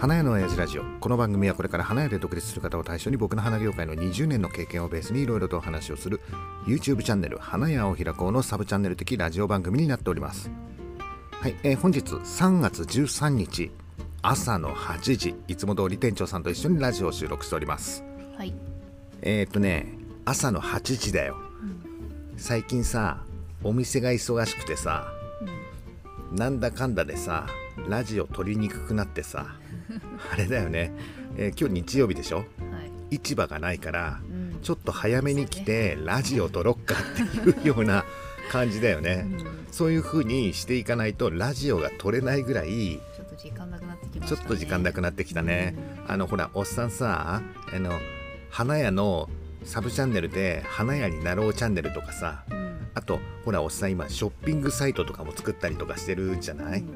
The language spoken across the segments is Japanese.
花屋の親父ラジオ。この番組はこれから花屋で独立する方を対象に僕の花業界の20年の経験をベースにいろいろとお話をする YouTube チャンネル花屋を開こうのサブチャンネル的ラジオ番組になっております。はい、えー、本日3月13日朝の8時いつも通り店長さんと一緒にラジオを収録しております。はい。えー、っとね朝の8時だよ、うん、最近さお店が忙しくてさ、うん、なんだかんだでさラジオ撮りにくくなってさ あれだよね、えー、今日日曜日でしょ、はい、市場がないから、うん、ちょっと早めに来て、ね、ラジオ撮ろっかっていうような 感じだよね、うん、そういう風にしていかないとラジオが撮れないぐらいちょっと時間なくなってきました、ね、ちょっと時間なくなってきたね、うん、あのほらおっさんさあの花屋のサブチャンネルで花屋になろうチャンネルとかさ、あとほらおっさん今ショッピングサイトとかも作ったりとかしてるじゃない、うん、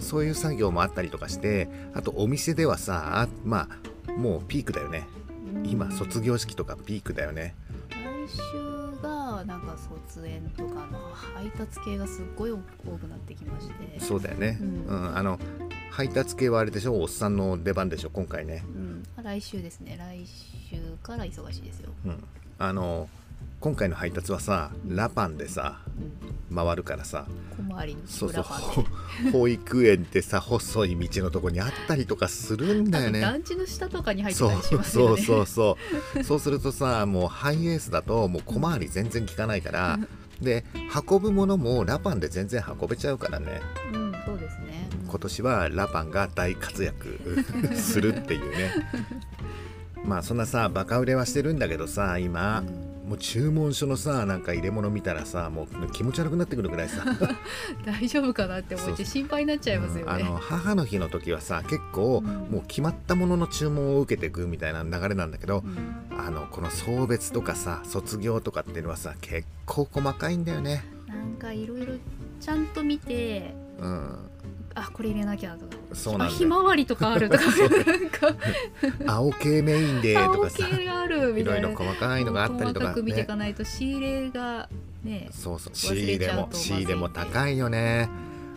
そういう作業もあったりとかしてあとお店ではさまあもうピークだよね。今卒業式とかピークだよね。来週がなんか卒園とかの配達系がすっごい多くなってきまして。そうだよね、うん、うん、あの配達系はあれでしょ？おっさんの出番でしょ？今回ね、うん、来週ですね。来週から忙しいですよ、うん、あの今回の配達はさラパンでさ、回るからさ小回りのそうそう保育園ってさ細い道のとこにあったりとかするんだよね。団地の下とかに入ってたりしますよね。そうそうそうそう。するとさもうハイエースだともう小回り全然効かないから、で運ぶものもラパンで全然運べちゃうからね。うんそうですね。今年はラパンが大活躍するっていうね。まあそんなさバカ売れはしてるんだけどさ今、うんもう注文書のさなんか入れ物見たらさもう気持ち悪くなってくるぐらいさ。大丈夫かなって思って心配になっちゃいますよね、うん、あの母の日の時はさ結構、もう決まったものの注文を受けていくみたいな流れなんだけど、うん、あのこの送別とかさ卒業とかっていうのはさ結構細かいんだよね。なんかいろいろちゃんと見て、うん、あこれ入れなきゃとかそうなんひまわりとかあると か。青系メインでとかさ。青系があるみたいな。細かいのがあったりとか、細かく見ていかないと仕入れがねそうそう。仕入れも仕入れも高いよね。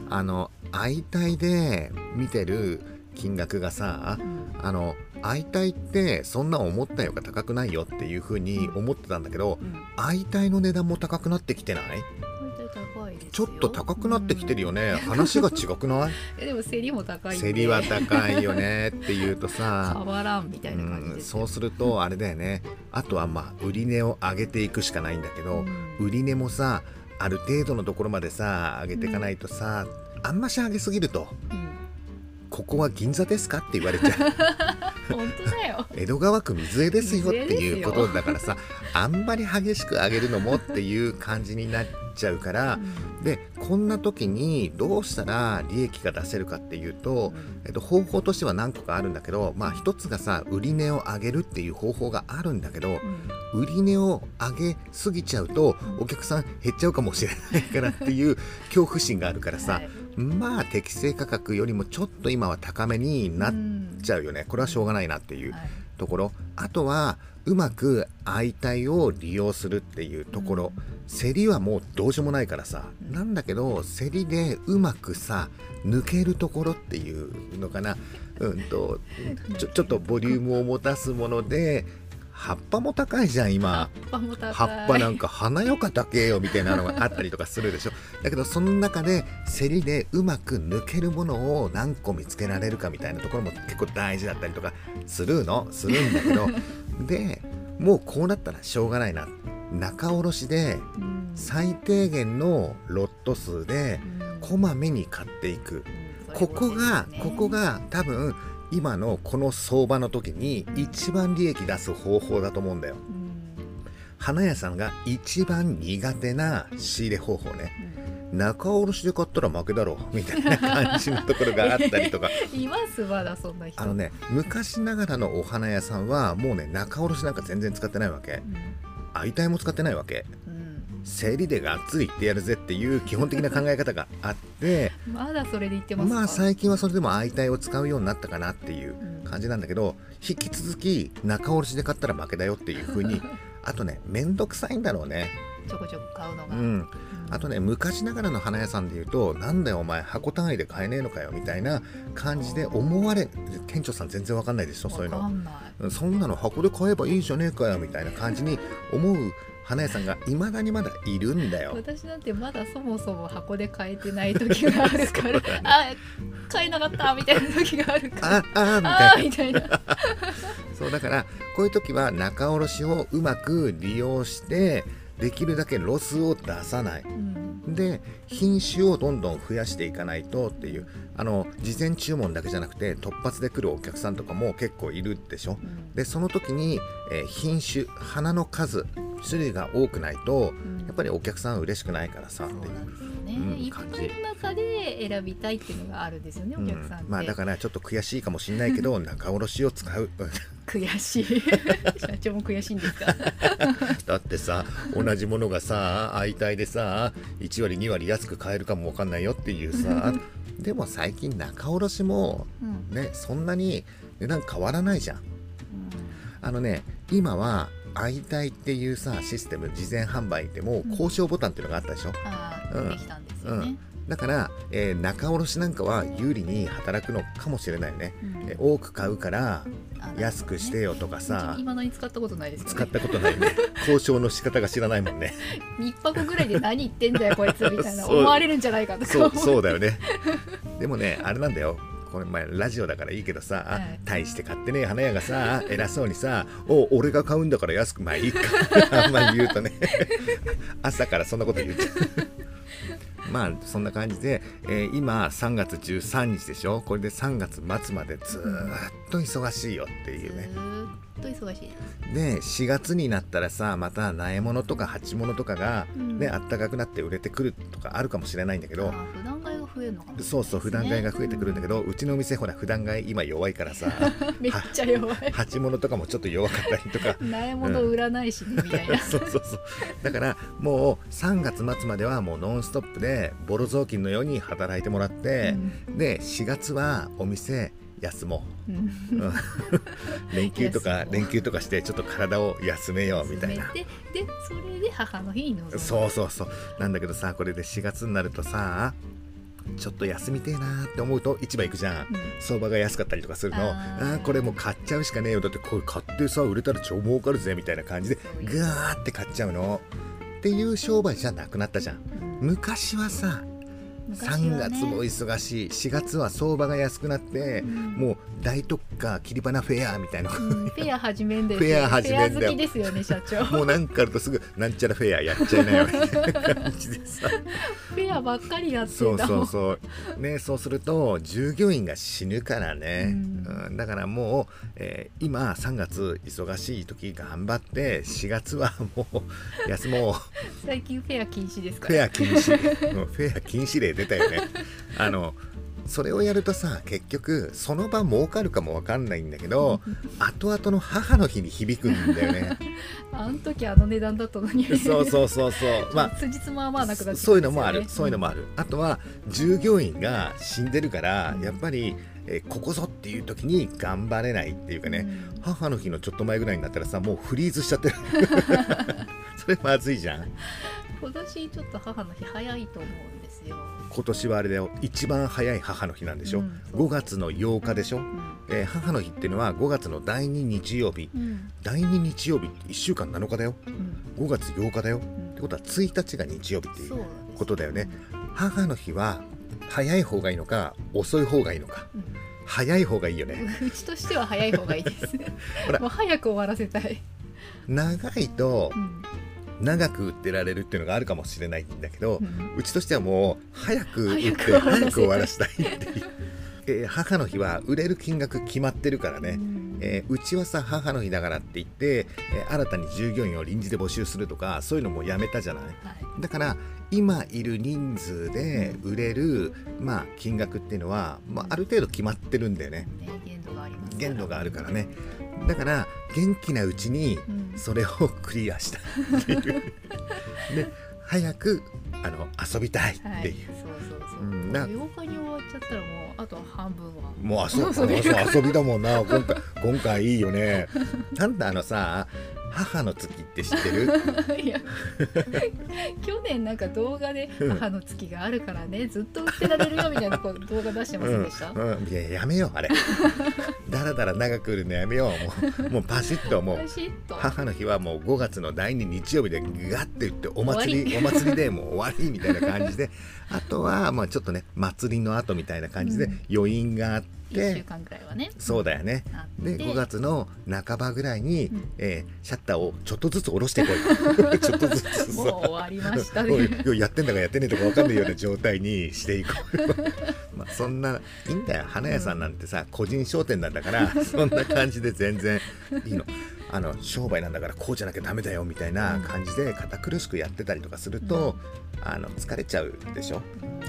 あの相対で見てる金額がさ、うん、あの相対ってそんな思ったより高くないよっていうふうに思ってたんだけど、うん、相対の値段も高くなってきてない？ちょっと高くなってきてるよね、話が違くない？えでも競りも高い競りは高いよね。っていうとさ。変わらんみたいな感じ、うん、そうするとあれだよね。あとはまあ売り値を上げていくしかないんだけど、うん、売り値もさある程度のところまでさ上げていかないとさ、うん、あんまし上げすぎると、ここは銀座ですかって言われちゃう。本当だよ。江戸川区水江ですよっていうことだからさあんまり激しく上げるのもっていう感じになっちゃうから、うん、でこんな時にどうしたら利益が出せるかっていうと、うん、えっと、方法としては何個かあるんだけどまあ一つがさ売り値を上げるっていう方法があるんだけど、うん、売り値を上げすぎちゃうとお客さん減っちゃうかもしれないからっていう 恐怖心があるからさ、はい、まあ適正価格よりもちょっと今は高めになっちゃうよね、これはしょうがないなっていうところ、あとはうまく相対を利用するっていうところ、競りはもうどうしようもないからさ、なんだけど競りでうまくさ抜けるところっていうのかな、うんと、ちょちょっとボリュームを持たすもので葉っぱも高いじゃん今。葉っぱなんか花よか高えよみたいなのがあったりとかするでしょ。だけどその中で競りでうまく抜けるものを何個見つけられるかみたいなところも結構大事だったりとかするの。するんだけど。でもうこうなったらしょうがないな。仲卸で最低限のロット数でこまめに買っていく、ここがここが多分今のこの相場の時に一番利益出す方法だと思うんだよ。花屋さんが一番苦手な仕入れ方法ね。仲卸で買ったら負けだろみたいな感じのところがあったりとか。いますまだそんな人。あのね昔ながらのお花屋さんはもうね仲卸なんか全然使ってないわけ、うん、相対も使ってないわけ、競りでがっつりいってやるぜっていう基本的な考え方があって まだそれで言ってますまあ最近はそれでも相対を使うようになったかなっていう感じなんだけど、うん、引き続き仲卸で買ったら負けだよっていうふうに あとね面倒くさいんだろうねちょこちょこ買うのが、うん、あとね昔ながらの花屋さんでいうとなんだよお前箱単位で買えねえのかよみたいな感じで思われ店長さん全然わかんないでしょそういうの。そんなの箱で買えばいいじゃねえかよみたいな感じに思う花屋さんがいまだにまだいるんだよ。私なんてまだそもそも箱で買えてない時があるから ね、あ買えなかったみたいな時があるから。ああみたいな。そうだからこういう時は仲卸をうまく利用してできるだけロスを出さない、うん、で品種をどんどん増やしていかないとっていうあの事前注文だけじゃなくて突発で来るお客さんとかも結構いるでしょ、うん、でその時に、えー、品種花の数種類が多くないと、うん、やっぱりお客さん嬉しくないからさっていう。ね、うん、いっぱいの中で選びたいっていうのがあるんですよね、お客さんまあだからちょっと悔しいかもしれないけど 仲卸を使う。悔しい。社長も悔しいんですか？だってさ同じものがさ相対でさ1割2割安く買えるかも分かんないよっていうさ。でも最近仲卸もね、うん、そんなに値段変わらないじゃん、うん、あのね今は相対っていうさシステム事前販売でも交渉ボタンっていうのがあったでしょ、うん、できたん。ですよね、だから、えー、仲卸なんかは有利に働くのかもしれないね、うん、え多く買うから安くしてよとかさ。今のに使ったことないです、ね、使ったことないね。交渉の仕方が知らないもんね。3泊ぐらいで何言ってんだよこいつみたいな。思われるんじゃないかとか。そうそうだよね。でもねあれなんだよ。これ前ラジオだからいいけどさ、はい、大して買ってねえ花屋がさ偉そうにさ「お俺が買うんだから安くまあいいか」あんまり言うとね。朝からそんなこと言っちゃうまあそんな感じで、えー、今3月13日でしょ？これで3月末までずっと忙しいよっていうね。ずっと忙しいで4月になったらさまた苗物とか鉢物とかがね、うん、暖かくなって売れてくるとかあるかもしれないんだけど増えるのかも、ね、そうそう普段買いが増えてくるんだけど、うん、うちのお店ほら普段買い今弱いからさ。めっちゃ弱い。鉢物とかもちょっと弱かったりとか。苗物売らないしね、みたいな。そうそうそう。だからもう3月末まではもうノンストップでボロ雑巾のように働いてもらって、うん、で4月はお店休もう、うん、連休とか連休とかしてちょっと体を休めようみたいな。ででそれで母の日にそうそうそう。なんだけどさこれで4月になるとさちょっと休みてえなって思うと市場行くじゃん、うん、相場が安かったりとかするの。ああこれもう買っちゃうしかねえよ。だってこれ買ってさ売れたら超儲かるぜ。みたいな感じでガーって買っちゃうの。っていう商売じゃなくなったじゃん、うん、昔はさ3月も忙しい。4月は相場が安くなって、うん、もう大特価切り花フェアみたいな、うん、フェア始めんですフェア始めんだよ。ですよね社長。もうなんかあるとすぐなんちゃらフェアやっちゃいなよみたいな感じでさ。フェアばっかりやってそうそうそう。ねそうすると従業員が死ぬからね、うん、だからもう、えー、今3月忙しい時頑張って4月はもう休もう。最近フェア禁止ですから。フェア禁止。フェア禁止令出たよね。あのそれをやるとさ結局その場儲かるかも分かんないんだけど後々の母の日に響くんだよね。あの時あの値段だったのに。そうそうそうそう。まあつじつままなくなって、そういうのもある。そういうのもある、あとは従業員が死んでるから、やっぱりえここぞっていう時に頑張れないっていうかね、うん、母の日のちょっと前ぐらいになったらさもうフリーズしちゃってる。それまずいじゃん。今年ちょっと母の日早いと思うんですよ今年はあれだよ一番早い母の日なんでしょ、うん、5月の8日でしょ、うん、えー、母の日っていうのは5月の第2日曜日、うん、第2日曜日って1週間7日だよ、うん、5月8日だよ、ってことは1日が日曜日っていうことだよね。母の日は早い方がいいのか遅い方がいいのか、早い方がいいよね。うちとしては早い方がいいです。ほら。もう早く終わらせたい。長いと、長く売ってられるっていうのがあるかもしれないんだけど、うん、うちとしてはもう早く売って早く終わらせたい。っていう。えー、母の日は売れる金額決まってるからね、うん、えー、うちはさ母の日だからって言って、えー、新たに従業員を臨時で募集するとかそういうのもやめたじゃない、はい、だから今いる人数で売れる、まあ、金額っていうのは、まあ、ある程度決まってるんだよね、ね限度があります限度があるからねだから元気なうちにそれをクリアしたっていう、で早くあの遊びたいっていう、はい、そうそうそう、うん、な8日に終わっちゃったらもうあと半分は。もう遊 遊びだもんな。今回今回いいよね。なんだあのさ母の月って知ってる？いや去年なんか動画で母の月があるからね、ずっと売ってられるよみたいな動画出してませんでした、うんうん、いややめようあれ。だらだら長く売るのやめようもうもうパシッともう母の日はもう5月の第2日曜日でガッて言ってお祭りお祭りでもう終わりみたいな感じであとはまあちょっとね祭りの後みたいな感じで余韻があって、1週間ぐらいはね。そうだよね。で5月の半ばぐらいに、うん、えー、シャッターをちょっとずつ下ろしてこい。ちょっとずつもう終わりましたね。やってんだかやってねえとか分かんないような状態にしていこう まあそんないいんだよ。花屋さんなんてさ、個人商店なんだからそんな感じで全然いいのあの商売なんだからこうじゃなきゃダメだよみたいな感じで堅苦しくやってたりとかすると、うん、あの疲れちゃうでしょ、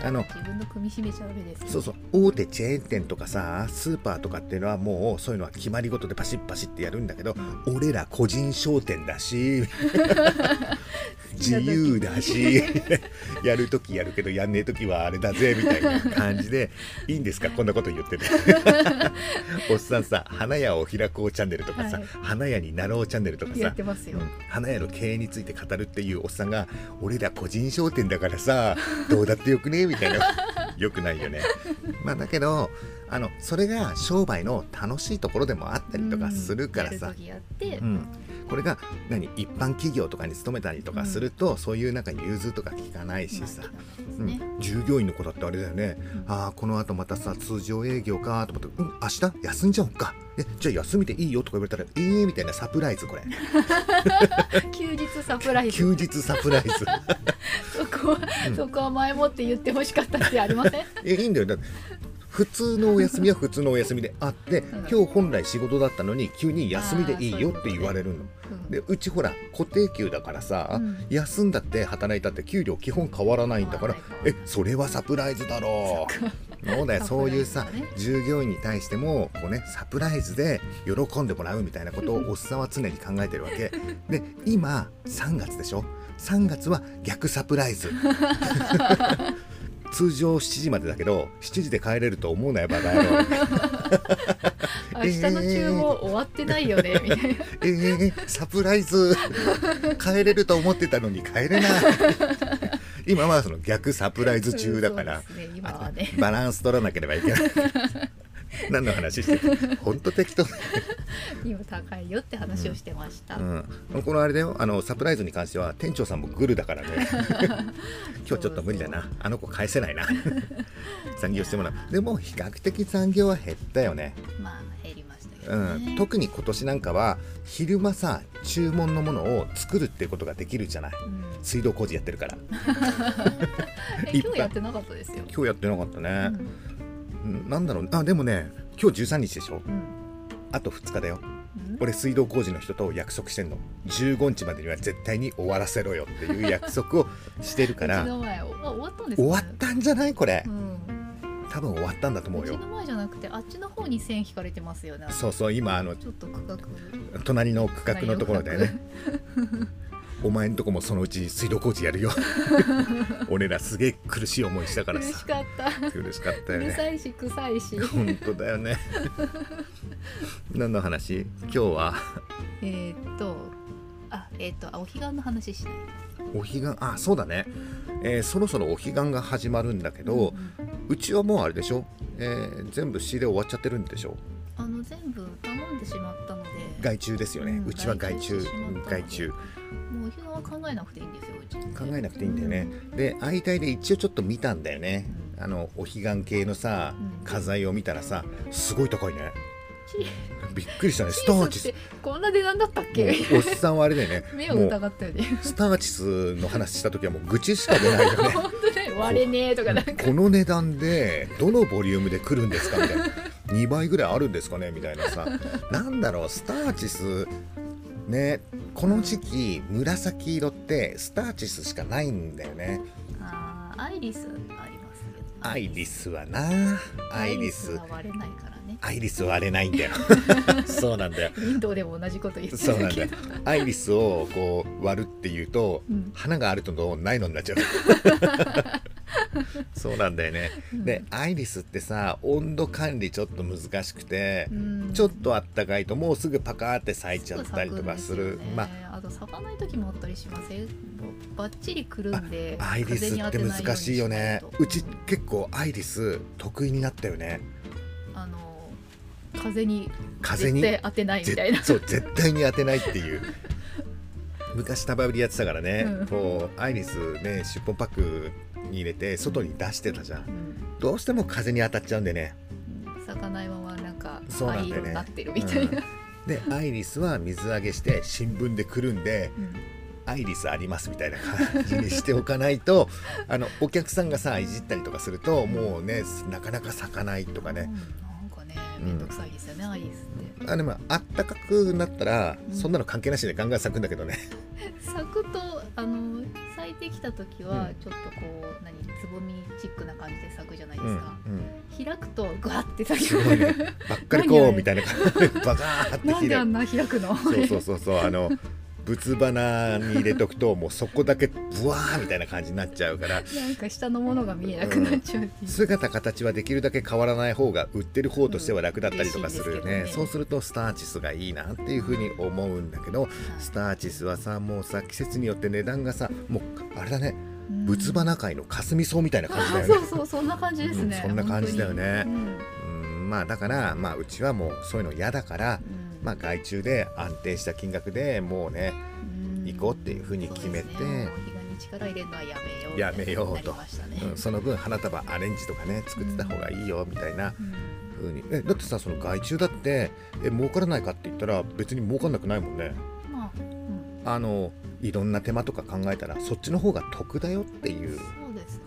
あの自分の組み締めちゃうです、ね、そうそう大手チェーン店とかさスーパーとかっていうのはもうそういうのは決まり事でパシッパシッってやるんだけど、うん、俺ら個人商店だし 自由だし やる時やるけどやんねえ時はあれだぜみたいな感じでいいんですか？こんなこと言ってて。おっさんさ花屋を開こうチャンネルとかさ、はい、花屋になろうチャンネルとかさ、うん、花屋の経営について語るっていうおっさんが俺ら個人商店だからさ どうだってよくねみたいな。よくないよね。まあだけどあのそれが商売の楽しいところでもあったりとかするからさ、うん、これが何一般企業とかに勤めたりとかすると、うん、そういうなんか融通とか聞かないしさ、ね、うん、従業員の子だってあれだよね、うん、ああこのあとまたさ通常営業かと思って、うん、明日？休んじゃおうか。えじゃあ休みでいいよとか言われたらええー、みたいなサプライズこれ。休日サプライズ。休日サプライズ。そこは、そこは前もって言ってほしかったってありません？えいいんだよ。だ普通のお休みは普通のお休みであって今日本来仕事だったのに急に休みでいいよって言われるの。でうちほら固定給だからさ、うん、休んだって働いたって給料基本変わらないんだから、えそれはサプライズだろう。そうだよそういうさ、従業員に対してもこうねサプライズで喜んでもらうみたいなことをおっさんは常に考えてるわけ。で今3月でしょ？3月は逆サプライズ 通常7時までだけど7時で帰れると思うなよバカ野郎。明日の注文終わってないよねみたいなえー、サプライズ。帰れると思ってたのに帰れない。今はその逆サプライズ中だから、ねね、バランス取らなければいけない 何の話して本当適当？今高いよって話をしてました、うん。うん、このあれだよ。あのサプライズに関しては店長さんもグルだからね。今日ちょっと無理だな。あの子返せないな。残業してもらう。でも比較的残業は減ったよね。まあ減りましたけど、ね、うん、特に今年なんかは昼間さ注文のものを作るっていうことができるじゃない、うん、水道工事やってるから。今日やってなかったですよ。今日やってなかったね、うんなんだろう。あでもね今日13日でしょ、うん、あと2日だよ、うん、俺水道工事の人と約束してんの。15日までには絶対に終わらせろよっていう約束をしてるから。終わったんです終わったんじゃない？これ、うん、多分終わったんだと思うよ。うちの前じゃなくてあっちの方に線引かれてますよね。そうそう今あのちょっと区画。隣の区画のところだよねお前んとこもそのうち水道工事やるよ。俺らすげえ苦しい思いしたからさ。苦しかった。苦しかったよね。うるさいし臭いし。本当だよね。何の話？今日は？えっとあえー、っとお彼岸の話しない。お彼岸？あそうだね、えー、そろそろお彼岸が始まるんだけど、うちはもうあれでしょ、えー、全部仕入れ終わっちゃってるんでしょ？あの全部頼んでしまったので。外注ですよね、うん、うちは外注外注もう日は考えなくていいんですよ考えなくていいんだよね、うん、で相対で一応ちょっと見たんだよね、うん、あのお彼岸系のさ、画材を見たらさすごい高いね。びっくりしたね。スターチス。こんな値段だったっけ？おっさんはあれだよね。目を疑ったよね。スターチスの話した時はもう愚痴しか出ないよね。本当ね割れねえとかなんか。この値段でどのボリュームで来るんですかみたいな。2倍ぐらいあるんですかね？みたいなさ。なんだろうスターチスねこの時期紫色ってスターチスしかないんだよね。あアイリスありますけどアイリスはなアイリス。割れないからね。アイリス割れないんだよ。そうなんだよ。インドでも同じこと言ってそうなんだよ。アイリスをこう割るっていうと、うん、花があるとないのになっちゃう そうなんだよね、うん、でアイリスってさ温度管理ちょっと難しくて、うん、ちょっとあったかいともうすぐパカーって咲いちゃったりとかする、ね、まあ。あと咲かない時もあったりしませんバッチリくるんでアイリスって難しいよね。うち結構アイリス得意になったよね。あの風に風に？当てないみたいな。そう絶対に当てないっていう。昔タバ売りやってたからね、うん、こうアイリスね尻尾パックに入れて外に出してたじゃん、うん、どうしても風に当たっちゃうんでね。咲かないままなんか灰色になってるみたいな、でアイリスは水揚げして新聞でくるんで、アイリスありますみたいな感じにしておかないと あのお客さんがさいじったりとかするともうねなかなか咲かないとかね、面倒くさいですよね、アイスってあでもあったかくなったら、そんなの関係なしでガンガン咲くんだけどね。咲くとあの咲いてきた時はちょっとこう、何つぼみチックな感じで咲くじゃないですか、開くとグワって咲く、ね、ばっかりこうみたいな感じでバカーって開くなんであんな開くの？そうそうそうそうあの仏花に入れとくともうそこだけブワーみたいな感じになっちゃうから。なんか下のものが見えなくなっちゃう、う。ん、姿形はできるだけ変わらない方が売ってる方としては楽だったりとかするよね。うん。ね、そうするとスターチスがいいなっていうふうに思うんだけど、スターチスはさもうさ季節によって値段がさもうあれだね。仏花界の霞草みたいな感じだよね、そうそうそんな感じですね、うん、そんな感じだよね、うん。まあだからまあうちはもうそういうの嫌だから、まあ外注で安定した金額でもうね行こうっていうふうに決めて、力入れるのはやめようやめようと、ね、うん、その分花束アレンジとかね作ってた方がいいよみたいなふうに、えだってさその外注だってえ儲からないかって言ったら別に儲かんなくないもんね。まあ、うん、あのいろんな手間とか考えたらそっちの方が得だよっていう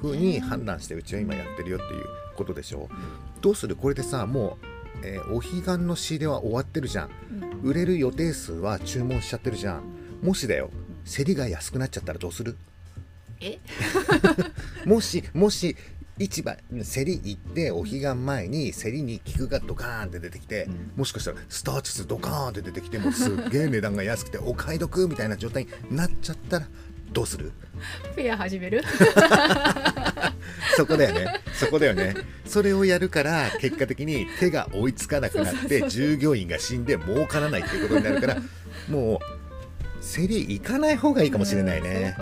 ふうに判断してうちは今やってるよっていうことでしょ。う。うん、どうする？これでさもうえー、お彼岸の仕入れは終わってるじゃん、うん、売れる予定数は注文しちゃってるじゃん、もしだよ競りが安くなっちゃったらどうする？え？もしもし市場競り行ってお彼岸前に競りに菊がドカーンって出てきて、うん、もしかしたらスターチスドカーンって出てきてもすっげえ値段が安くて お買い得みたいな状態になっちゃったらどうする？フェア始める？そこだよね。そこだよね。それをやるから結果的に手が追いつかなくなって従業員が死んで儲からないっていうことになるからもう競り行かない方がいいかもしれないね。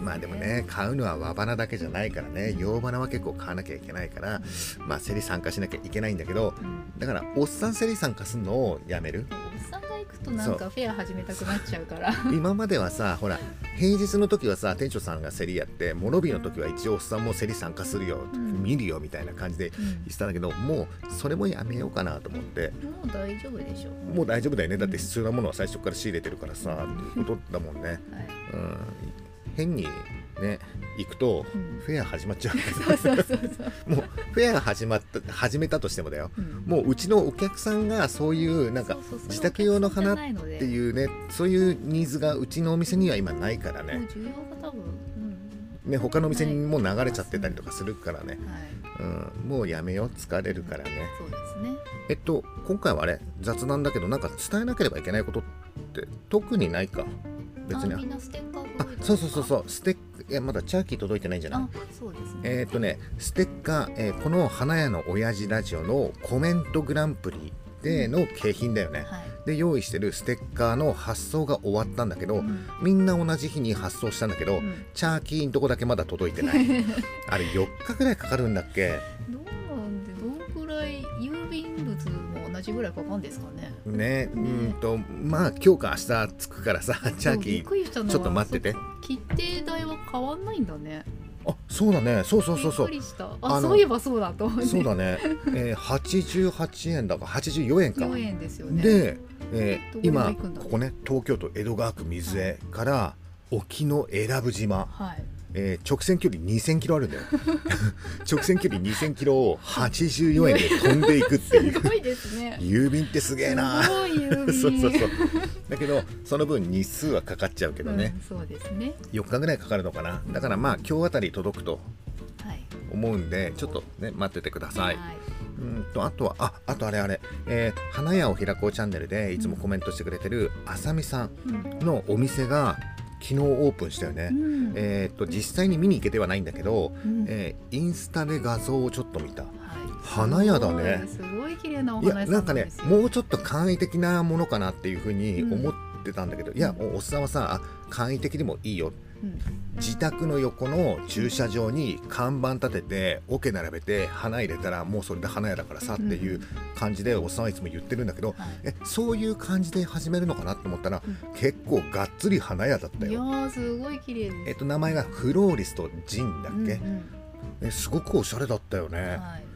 まあでもね買うのは和花だけじゃないからね。洋花は結構買わなきゃいけないから、まあ競り参加しなきゃいけないんだけど、だからおっさん競り参加するのをやめる？おっさんが行くとなんかフェア始めたくなっちゃうから。今まではさほら平日の時はさ店長さんが競りやって諸日の時は一応おっさんも競り参加するよ、うん、見るよみたいな感じで言ってたんだけど、もうそれもやめようかなと思って。もう大丈夫でしょもう大丈夫だよね。だって必要なものは最初から仕入れてるからさ、うことだもんね、はい、うん、変にね行くとフェア始まっちゃう もうフェア始まった始めたとしてもだよ、うん、もううちのお客さんがそういうなんか自宅用の花っていうねそういうニーズがうちのお店には今ないからね。ね、他のお店にも流れちゃってたりとかするからね、はい、うん、もうやめよう。疲れるからね、そうですね。えっと今回はあれ？雑談だけどなんか伝えなければいけないことって特にないか？別に。あそうそうそうそう。ステッいやまだチャーキー届いてないんじゃない？そうです、ね、えっ、ー、とねステッカー、えー、この花屋の親父ラジオのコメントグランプリでの景品だよね、はい、で用意してるステッカーの発送が終わったんだけど、うん、みんな同じ日に発送したんだけど、うん、チャーキーのとこだけまだ届いてない。あれ4日ぐらいかかるんだっけ？どうなんでどんくらい郵便物も同じぐらいかかるんですかね。ねうんとまあ今日か明日着くからさチャーキーちょっと待ってて切手代は変わんないんだねあそうだね。そうそうそうそう。あそういえばそうだとそうだね、えー、88円だか84円か。4円ですよね。で、えー、今ここね東京都江戸川区水江から沖永良部島、はい。えー、直線距離2000キロあるんだよ。直線距離2000キロを84円で飛んでいくっていう。すごいですね。郵便ってすげえな。そうそうそう。だけどその分日数はかかっちゃうけどね、うん、そうですね。4日ぐらいかかるのかな。だからまあ今日あたり届くと思うんで、ちょっとね待っててください、はいうんとあとはああとあれあれ、えー、花屋を開こうチャンネルでいつもコメントしてくれてるあさみさんのお店が昨日オープンしたよね、うん、えっと実際に見に行けてはないんだけど、うん、えー、インスタで画像をちょっと見た、はい、花屋だね。すごい綺麗なお花屋さんなんかねもうちょっと簡易的なものかなっていうふうに思ってたんだけど、いやおっさんはさ簡易的でもいいよ。自宅の横の駐車場に看板立てて桶並べて花入れたらもうそれで花屋だからさっていう感じでおっさんはいつも言ってるんだけど、えそういう感じで始めるのかなと思ったら、結構がっつり花屋だったよ。いやすごい綺麗えっと名前がフローリストジンだっけ、えすごくおしゃれだったよね。はい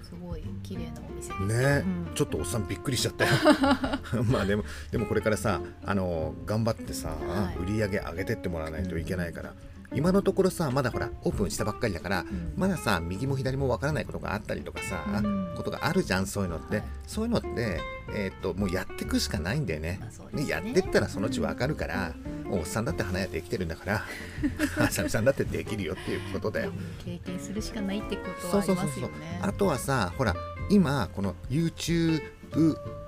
綺麗なお店ね、うん、ちょっとおっさんびっくりしちゃったよ。まあでもでもこれからさあの頑張ってさ、はい、売り上げ上げてってもらわないといけないから、今のところさまだほらオープンしたばっかりだから、うん、まださ右も左もわからないことがあったりとかさ、うん、ことがあるじゃんそういうのって、はい、そういうのって、えー、っともうやっていくしかないんだよね。まあね、やってったらそのうちわかるから、うん、おっさんだって花屋できてるんだからあさみさんだってできるよっていうことだよ。経験するしかないってことはありますよね。あとはさほら今この YouTube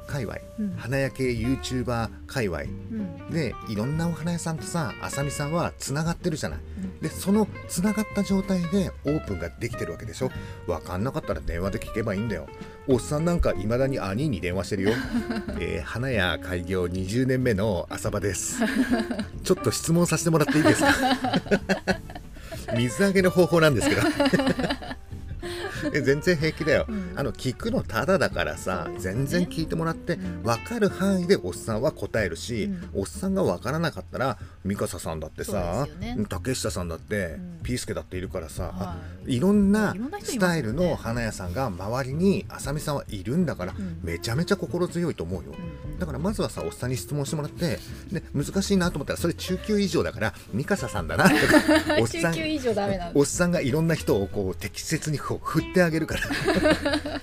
界隈、うん、花屋系 YouTuber 界隈、うん、でいろんなお花屋さんとさあさみさんはつながってるじゃない、うん、でそのつながった状態でオープンができてるわけでしょ。分かんなかったら電話で聞けばいいんだよ。おっさんなんかいまだに兄に電話してるよ、えー、花屋開業20年目の浅場です。ちょっと質問させてもらっていいですか？水揚げの方法なんですけど全然平気だよ、うん、あの聞くのただだからさ、ね、全然聞いてもらって分かる範囲でおっさんは答えるし、うん、おっさんが分からなかったら三笠さんだってさ、ね、竹下さんだって、うん、ピースケだっているからさ、はい、いろんなスタイルの花屋さんが周りにあさみさんはいるんだから、めちゃめちゃ心強いと思うよ、だからまずはさおっさんに質問してもらってで難しいなと思ったらそれ中級以上だから三笠さんだなとか おっさんおっさんがいろんな人をこう適切にこう振ってあげるから。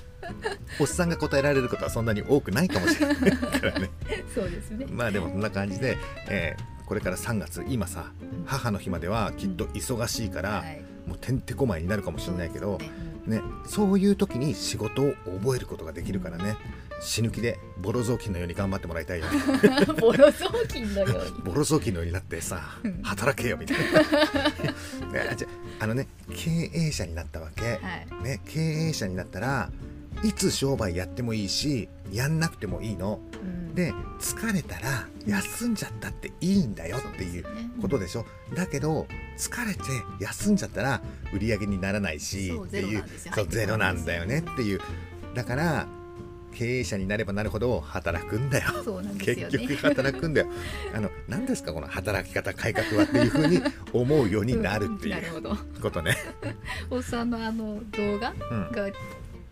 おっさんが答えられることはそんなに多くないかもしれないからね。そうですね。まあでもそんな感じで、えー、これから3月今さ母の日まではきっと忙しいから、もうてんてこまいになるかもしれないけど、ね、そういう時に仕事を覚えることができるからね。死ぬ気でボロ雑巾のように頑張ってもらいたいよ。ね ボロ雑巾のように。ボロ雑巾のようになってさ働けよみたいな。あのね経営者になったわけ、はい、ね、経営者になったらいつ商売やってもいいしやんなくてもいいの、うん、で疲れたら休んじゃったっていいんだよっていうことでしょ、ね、だけど疲れて休んじゃったら売り上げにならないしっていう。そうゼロなんだよねっていう。だから経営者になればなるほど働くんだよ。結局働くんだよ。あの何ですかこの働き方改革はっていうふうに思うようになるっていうことね。おっさんのあの動画が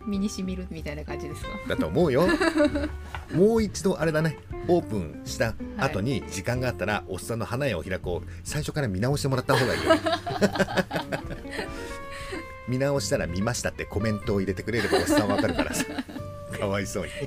身にしみるみたいな感じですか？だと思うよ。もう一度あれだねオープンした後に時間があったら、はい、おっさんの花屋を開こう。最初から見直してもらった方がいいよ。見直したら見ましたってコメントを入れてくれればおっさんわかるからさ。かわいそうに。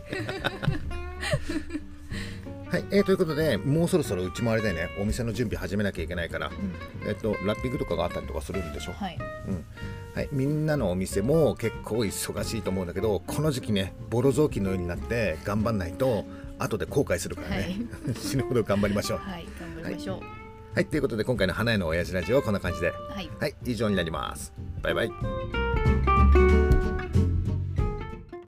はい、えー、ということでもうそろそろうちもあれだよね。お店の準備始めなきゃいけないから、うん、えっと、ラッピングとかがあったりとかするんでしょ、はい。うんはい、みんなのお店も結構忙しいと思うんだけどこの時期ねボロ雑巾のようになって頑張んないと後で後悔するからね、はい、死ぬほど頑張りましょう。はい頑張りましょう、はい、はい、ということで今回の花屋の親父ラジオはこんな感じで、はい、はい、以上になります。バイバイ